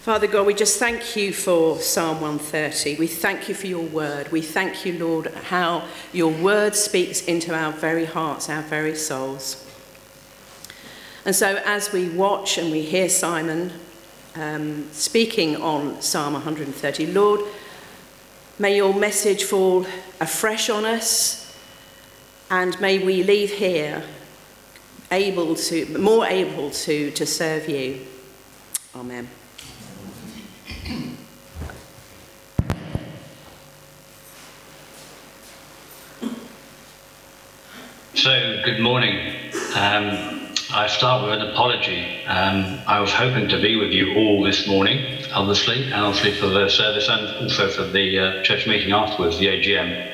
Father God, we just thank you for Psalm 130. We thank you for your word. We thank you, Lord, how your word speaks into our very hearts, our very souls. And so, as we watch and we hear Simon um, speaking on Psalm 130, Lord, may your message fall afresh on us, and may we leave here able to, more able to, to serve you. Amen. So, good morning. Um, I start with an apology. Um, I was hoping to be with you all this morning, obviously, and obviously for the service and also for the uh, church meeting afterwards, the AGM.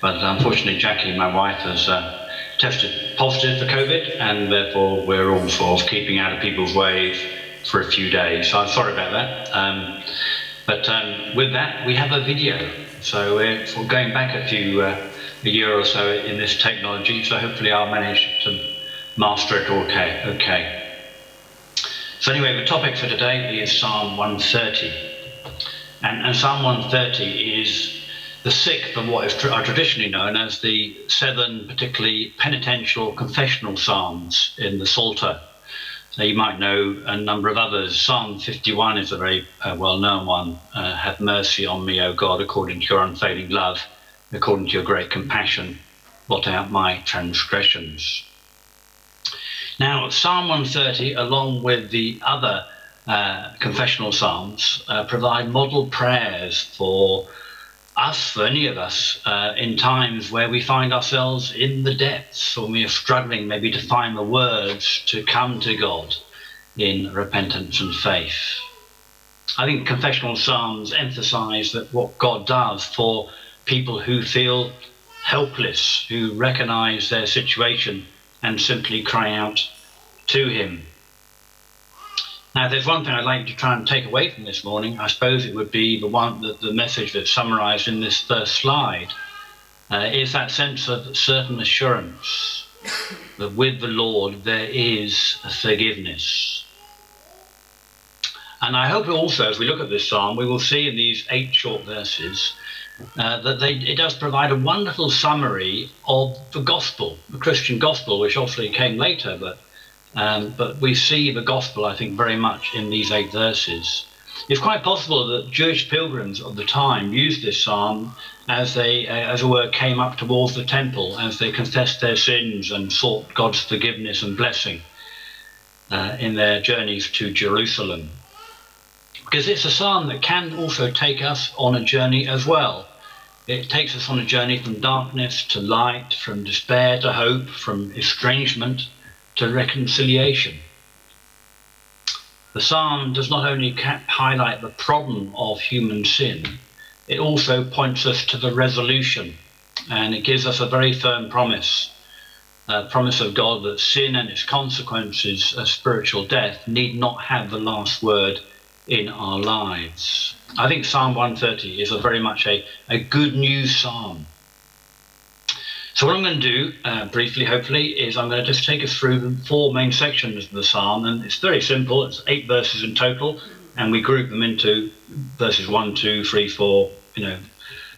But unfortunately, Jackie, my wife, has uh, tested positive for COVID, and therefore we're all sort of keeping out of people's way for a few days. So I'm sorry about that. Um, but um, with that, we have a video. So we're going back a few, uh, a year or so in this technology. So hopefully I'll manage to master it okay. Okay. So anyway, the topic for today is Psalm 130. And, and Psalm 130 is the sixth of what is are traditionally known as the seven particularly penitential confessional psalms in the Psalter. So you might know a number of others. Psalm 51 is a very uh, well known one. Uh, Have mercy on me, O God, according to your unfailing love, according to your great compassion, blot out my transgressions. Now, Psalm 130, along with the other uh, confessional psalms, uh, provide model prayers for us, for any of us, uh, in times where we find ourselves in the depths or we are struggling maybe to find the words to come to God in repentance and faith. I think confessional psalms emphasize that what God does for people who feel helpless, who recognize their situation and simply cry out to Him. Now, there's one thing I'd like to try and take away from this morning, I suppose it would be the one the, the message that's summarized in this first slide uh, is that sense of certain assurance that with the Lord there is forgiveness. And I hope also, as we look at this psalm, we will see in these eight short verses uh, that they, it does provide a wonderful summary of the gospel, the Christian gospel, which obviously came later, but um, but we see the gospel, I think, very much in these eight verses. It's quite possible that Jewish pilgrims of the time used this psalm as they, uh, as it were, came up towards the temple, as they confessed their sins and sought God's forgiveness and blessing uh, in their journeys to Jerusalem. Because it's a psalm that can also take us on a journey as well. It takes us on a journey from darkness to light, from despair to hope, from estrangement to reconciliation. The psalm does not only highlight the problem of human sin, it also points us to the resolution and it gives us a very firm promise a promise of God that sin and its consequences of spiritual death need not have the last word in our lives. I think Psalm 130 is a very much a, a good news psalm. So what I'm going to do, uh, briefly, hopefully, is I'm going to just take us through the four main sections of the psalm, and it's very simple. It's eight verses in total, and we group them into verses one, two, three, four, you know,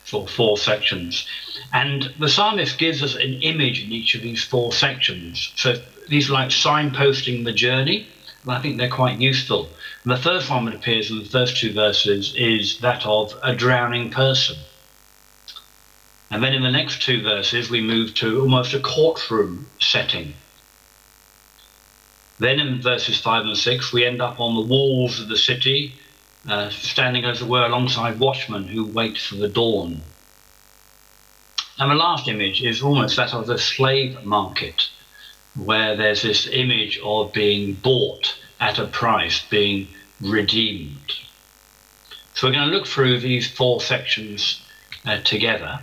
for four sections. And the psalmist gives us an image in each of these four sections. So these are like signposting the journey, and I think they're quite useful. The first one that appears in the first two verses is that of a drowning person. And then in the next two verses, we move to almost a courtroom setting. Then in verses 5 and 6, we end up on the walls of the city, uh, standing as it were alongside watchmen who wait for the dawn. And the last image is almost that of the slave market, where there's this image of being bought at a price, being redeemed. So we're going to look through these four sections uh, together.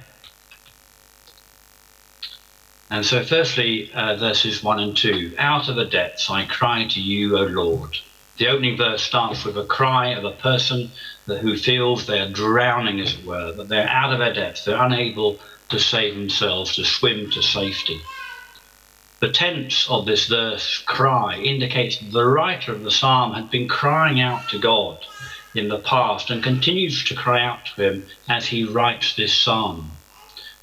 And so, firstly, uh, verses 1 and 2 Out of the depths I cry to you, O Lord. The opening verse starts with a cry of a person that, who feels they are drowning, as it were, that they're out of their depths, they're unable to save themselves, to swim to safety. The tense of this verse, cry, indicates the writer of the psalm had been crying out to God. in the past and continues to cry out to him as he writes this psalm,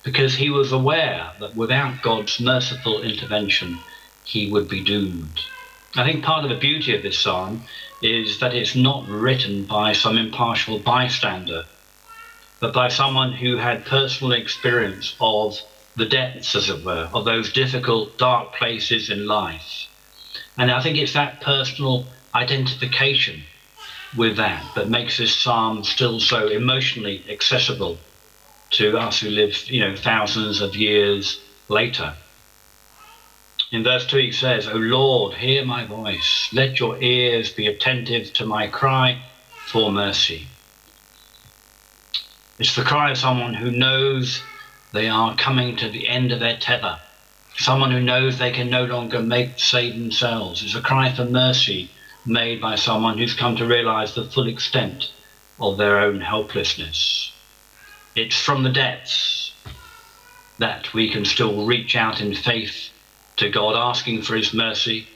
because he was aware that without God's merciful intervention, he would be doomed. I think part of the beauty of this psalm is that it's not written by some impartial bystander, but by someone who had personal experience of the depths, as it were, of those difficult, dark places in life. And I think it's that personal identification with that that makes this psalm still so emotionally accessible to us who live, you know, thousands of years later. In verse 2 he says, O Lord, hear my voice. Let your ears be attentive to my cry for mercy. It's the cry of someone who knows they are coming to the end of their tether. Someone who knows they can no longer make save themselves. It's a cry for mercy made by someone who's come to realize the full extent of their own helplessness. It's from the depths that we can still reach out in faith to God, asking for His mercy,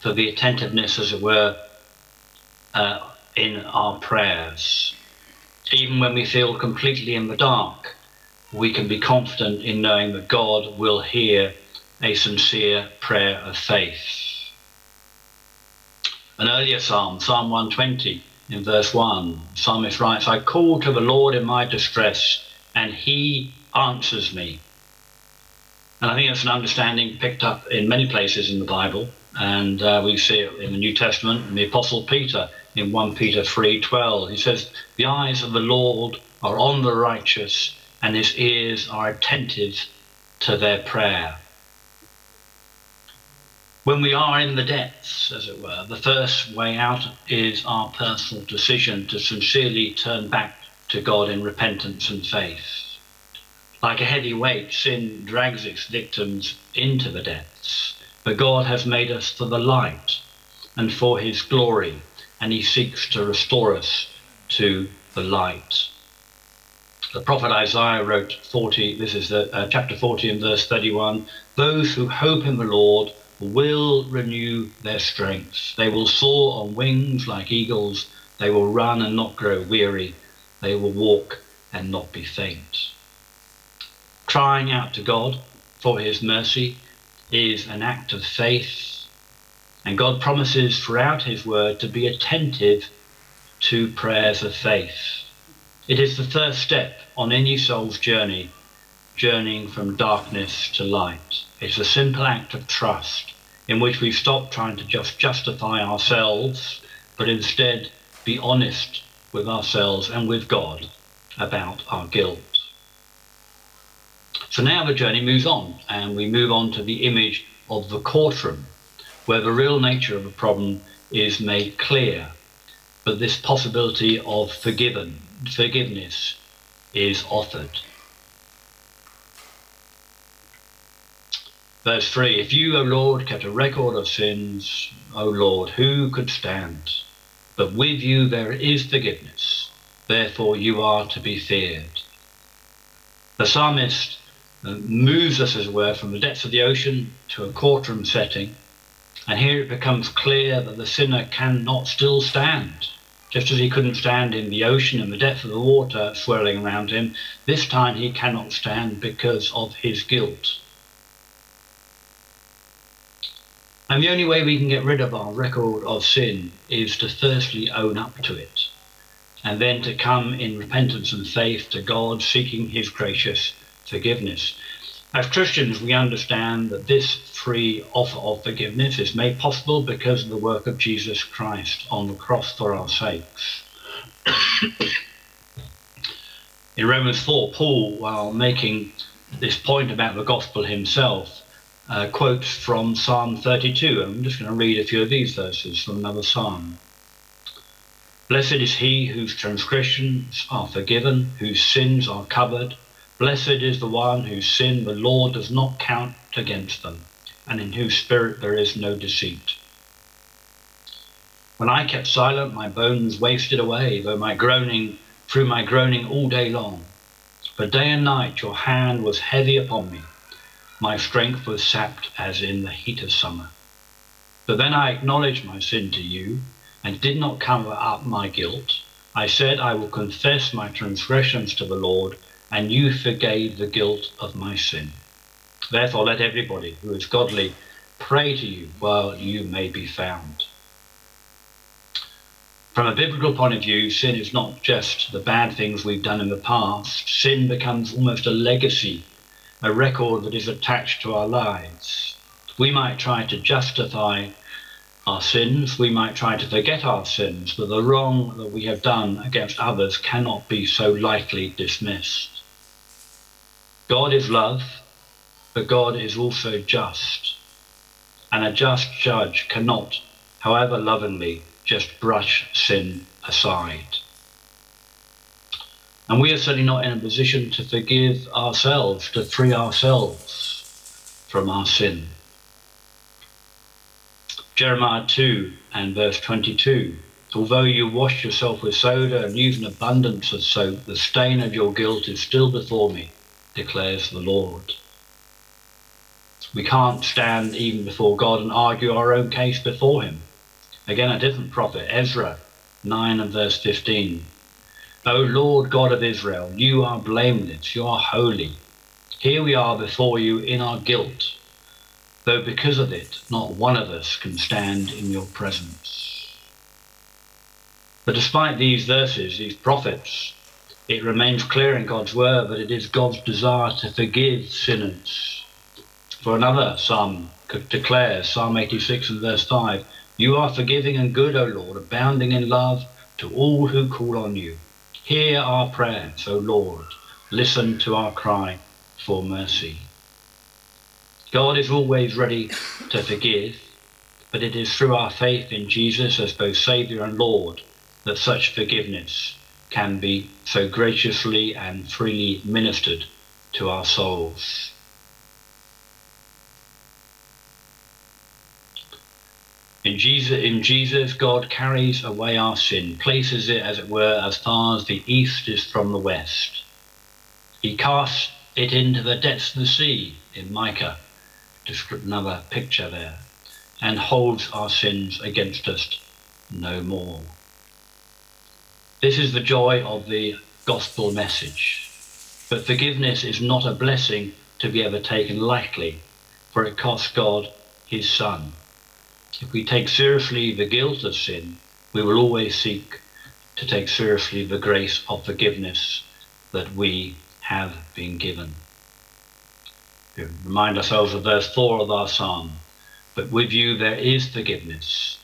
for the attentiveness, as it were, uh, in our prayers. Even when we feel completely in the dark, we can be confident in knowing that God will hear a sincere prayer of faith. An earlier psalm, Psalm 120, in verse 1, psalmist writes, I call to the Lord in my distress, and he answers me. And I think that's an understanding picked up in many places in the Bible, and uh, we see it in the New Testament, in the Apostle Peter, in 1 Peter 3.12. He says, The eyes of the Lord are on the righteous, and his ears are attentive to their prayer. When we are in the depths, as it were, the first way out is our personal decision to sincerely turn back to God in repentance and faith. Like a heavy weight, sin drags its victims into the depths, but God has made us for the light and for his glory, and he seeks to restore us to the light. The prophet Isaiah wrote 40, this is the, uh, chapter 40 and verse 31, those who hope in the Lord will renew their strength. They will soar on wings like eagles. They will run and not grow weary. They will walk and not be faint. Crying out to God for his mercy is an act of faith, and God promises throughout his word to be attentive to prayers of faith. It is the first step on any soul's journey, journeying from darkness to light. It's a simple act of trust in which we stop trying to just justify ourselves, but instead be honest with ourselves and with God about our guilt. So now the journey moves on, and we move on to the image of the courtroom, where the real nature of the problem is made clear, but this possibility of forgiven, forgiveness is offered. Verse 3 If you, O Lord, kept a record of sins, O Lord, who could stand? But with you there is forgiveness, therefore you are to be feared. The psalmist uh, moves us, as it were, from the depths of the ocean to a courtroom setting, and here it becomes clear that the sinner cannot still stand. Just as he couldn't stand in the ocean and the depth of the water swirling around him, this time he cannot stand because of his guilt. And the only way we can get rid of our record of sin is to firstly own up to it, and then to come in repentance and faith to God, seeking His gracious forgiveness. As Christians, we understand that this free offer of forgiveness is made possible because of the work of Jesus Christ on the cross for our sakes. in Romans 4, Paul, while making this point about the gospel himself, uh, quotes from Psalm 32. I'm just going to read a few of these verses from another psalm. Blessed is he whose transgressions are forgiven, whose sins are covered. Blessed is the one whose sin the Lord does not count against them, and in whose spirit there is no deceit. When I kept silent, my bones wasted away, though my groaning, through my groaning all day long. For day and night your hand was heavy upon me my strength was sapped as in the heat of summer. But then I acknowledged my sin to you and did not cover up my guilt. I said, I will confess my transgressions to the Lord, and you forgave the guilt of my sin. Therefore, let everybody who is godly pray to you while you may be found. From a biblical point of view, sin is not just the bad things we've done in the past. Sin becomes almost a legacy, a record that is attached to our lives. We might try to justify our sins, we might try to forget our sins, but the wrong that we have done against others cannot be so lightly dismissed. God is love, but God is also just. And a just judge cannot, however lovingly, just brush sin aside. And we are certainly not in a position to forgive ourselves, to free ourselves from our sin. Jeremiah 2 and verse 22. Although you wash yourself with soda and use an abundance of soap, the stain of your guilt is still before me, declares the Lord. We can't stand even before God and argue our own case before Him. Again, a different prophet, Ezra 9 and verse 15. O Lord God of Israel, you are blameless, you are holy. Here we are before you in our guilt, though because of it, not one of us can stand in your presence. But despite these verses, these prophets, it remains clear in God's word that it is God's desire to forgive sinners. For another psalm declares, Psalm 86 and verse 5, You are forgiving and good, O Lord, abounding in love to all who call on you. Hear our prayers, O Lord. Listen to our cry for mercy. God is always ready to forgive, but it is through our faith in Jesus as both Saviour and Lord that such forgiveness can be so graciously and freely ministered to our souls. In Jesus, in Jesus, God carries away our sin, places it, as it were, as far as the east is from the west. He casts it into the depths of the sea in Micah, just another picture there, and holds our sins against us no more. This is the joy of the gospel message. But forgiveness is not a blessing to be ever taken lightly, for it cost God his Son. If we take seriously the guilt of sin, we will always seek to take seriously the grace of forgiveness that we have been given. We remind ourselves of verse 4 of our psalm. But with you there is forgiveness.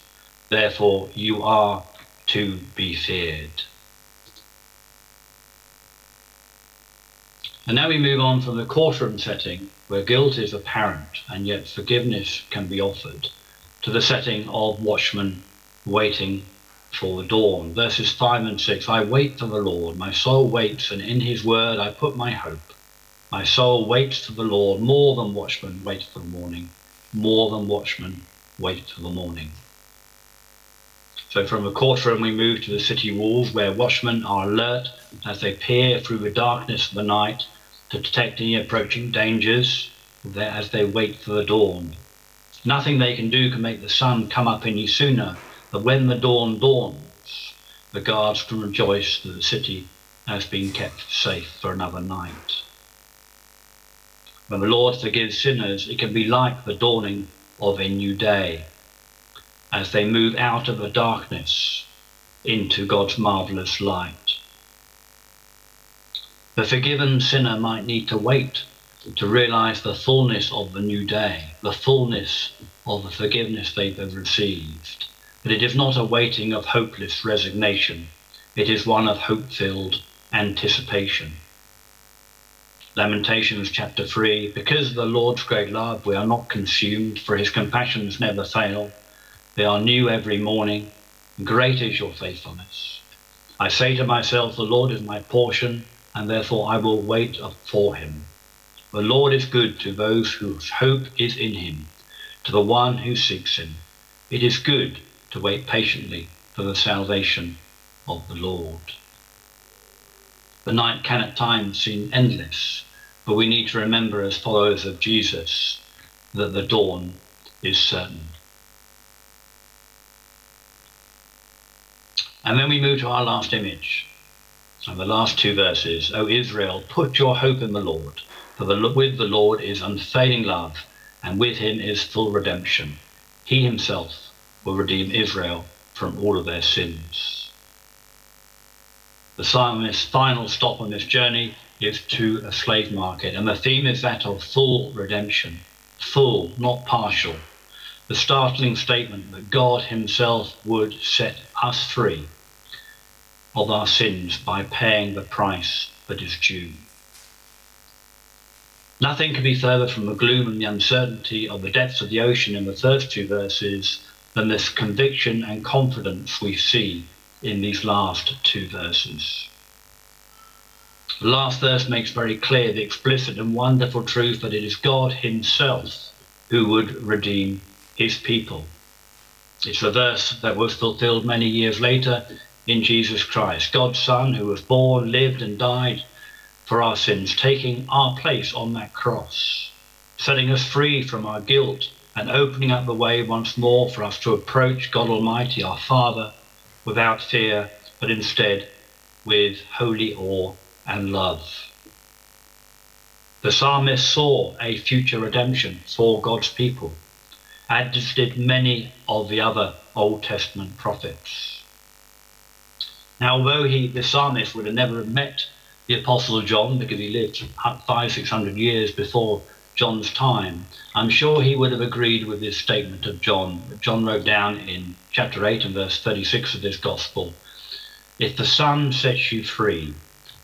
Therefore you are to be feared. And now we move on from the courtroom setting, where guilt is apparent and yet forgiveness can be offered, to the setting of watchmen waiting for the dawn. Verses 5 and 6 I wait for the Lord, my soul waits, and in his word I put my hope. My soul waits for the Lord more than watchmen wait for the morning, more than watchmen wait for the morning. So from the courtroom we move to the city walls where watchmen are alert as they peer through the darkness of the night to detect any approaching dangers as they wait for the dawn. Nothing they can do can make the sun come up any sooner, but when the dawn dawns, the guards can rejoice that the city has been kept safe for another night. When the Lord forgives sinners, it can be like the dawning of a new day as they move out of the darkness into God's marvelous light. The forgiven sinner might need to wait to realize the fullness of the new day, the fullness of the forgiveness they have received. But it is not a waiting of hopeless resignation, it is one of hope filled anticipation. Lamentations chapter 3 Because of the Lord's great love, we are not consumed, for his compassions never fail. They are new every morning. Great is your faithfulness. I say to myself, The Lord is my portion, and therefore I will wait for him. The Lord is good to those whose hope is in him, to the one who seeks him. It is good to wait patiently for the salvation of the Lord. The night can at times seem endless, but we need to remember as followers of Jesus that the dawn is certain. And then we move to our last image. And the last two verses, O Israel, put your hope in the Lord, for the, with the Lord is unfailing love, and with him is full redemption. He himself will redeem Israel from all of their sins. The psalmist's final stop on this journey is to a slave market, and the theme is that of full redemption. Full, not partial. The startling statement that God Himself would set us free of our sins by paying the price that is due. Nothing can be further from the gloom and the uncertainty of the depths of the ocean in the first two verses than this conviction and confidence we see in these last two verses. The last verse makes very clear the explicit and wonderful truth that it is God Himself who would redeem His people. It's a verse that was fulfilled many years later in Jesus Christ, God's Son, who was born, lived, and died for our sins, taking our place on that cross, setting us free from our guilt and opening up the way once more for us to approach God Almighty, our Father, without fear, but instead with holy awe and love. The psalmist saw a future redemption for God's people, as did many of the other Old Testament prophets. Now, although he, the psalmist would have never met the Apostle John because he lived five, six hundred years before John's time, I'm sure he would have agreed with this statement of John John wrote down in chapter 8 and verse 36 of his gospel. If the Son sets you free,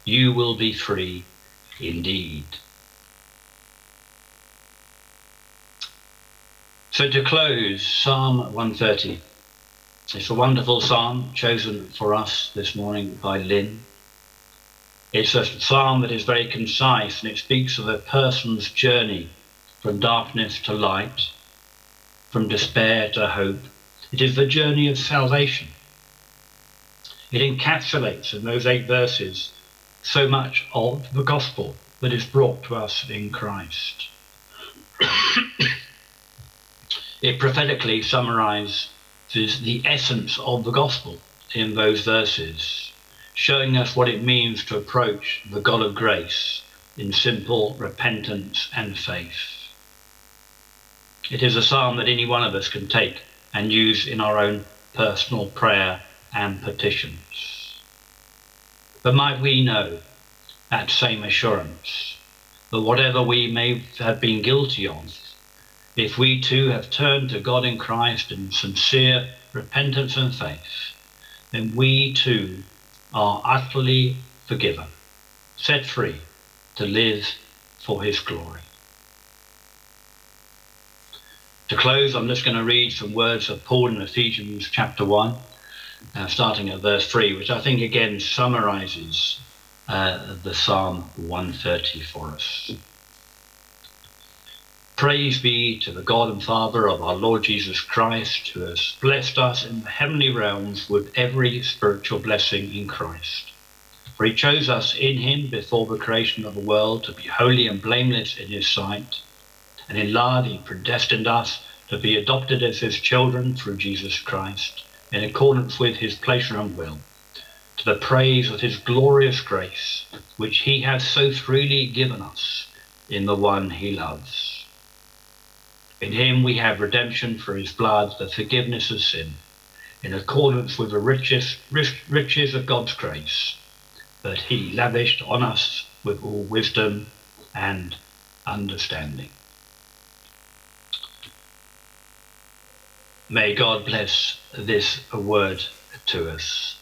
you will be free indeed. So to close, Psalm 130. It's a wonderful psalm chosen for us this morning by Lynn. It's a psalm that is very concise and it speaks of a person's journey from darkness to light, from despair to hope. It is the journey of salvation. It encapsulates in those eight verses so much of the gospel that is brought to us in Christ. it prophetically summarizes the essence of the gospel in those verses, showing us what it means to approach the God of grace in simple repentance and faith. It is a psalm that any one of us can take and use in our own personal prayer and petitions. But might we know that same assurance that whatever we may have been guilty of, if we too have turned to God in Christ in sincere repentance and faith, then we too are utterly forgiven, set free to live for his glory. To close, I'm just going to read some words of Paul in Ephesians chapter 1, uh, starting at verse 3, which I think again summarizes uh, the Psalm 130 for us. Praise be to the God and Father of our Lord Jesus Christ, who has blessed us in the heavenly realms with every spiritual blessing in Christ. For he chose us in him before the creation of the world to be holy and blameless in his sight. And in love he predestined us to be adopted as his children through Jesus Christ, in accordance with his pleasure and will, to the praise of his glorious grace, which he has so freely given us in the one he loves. In him we have redemption for his blood, the forgiveness of sin, in accordance with the riches, riches of God's grace, that he lavished on us with all wisdom and understanding. May God bless this word to us.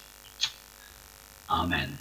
Amen.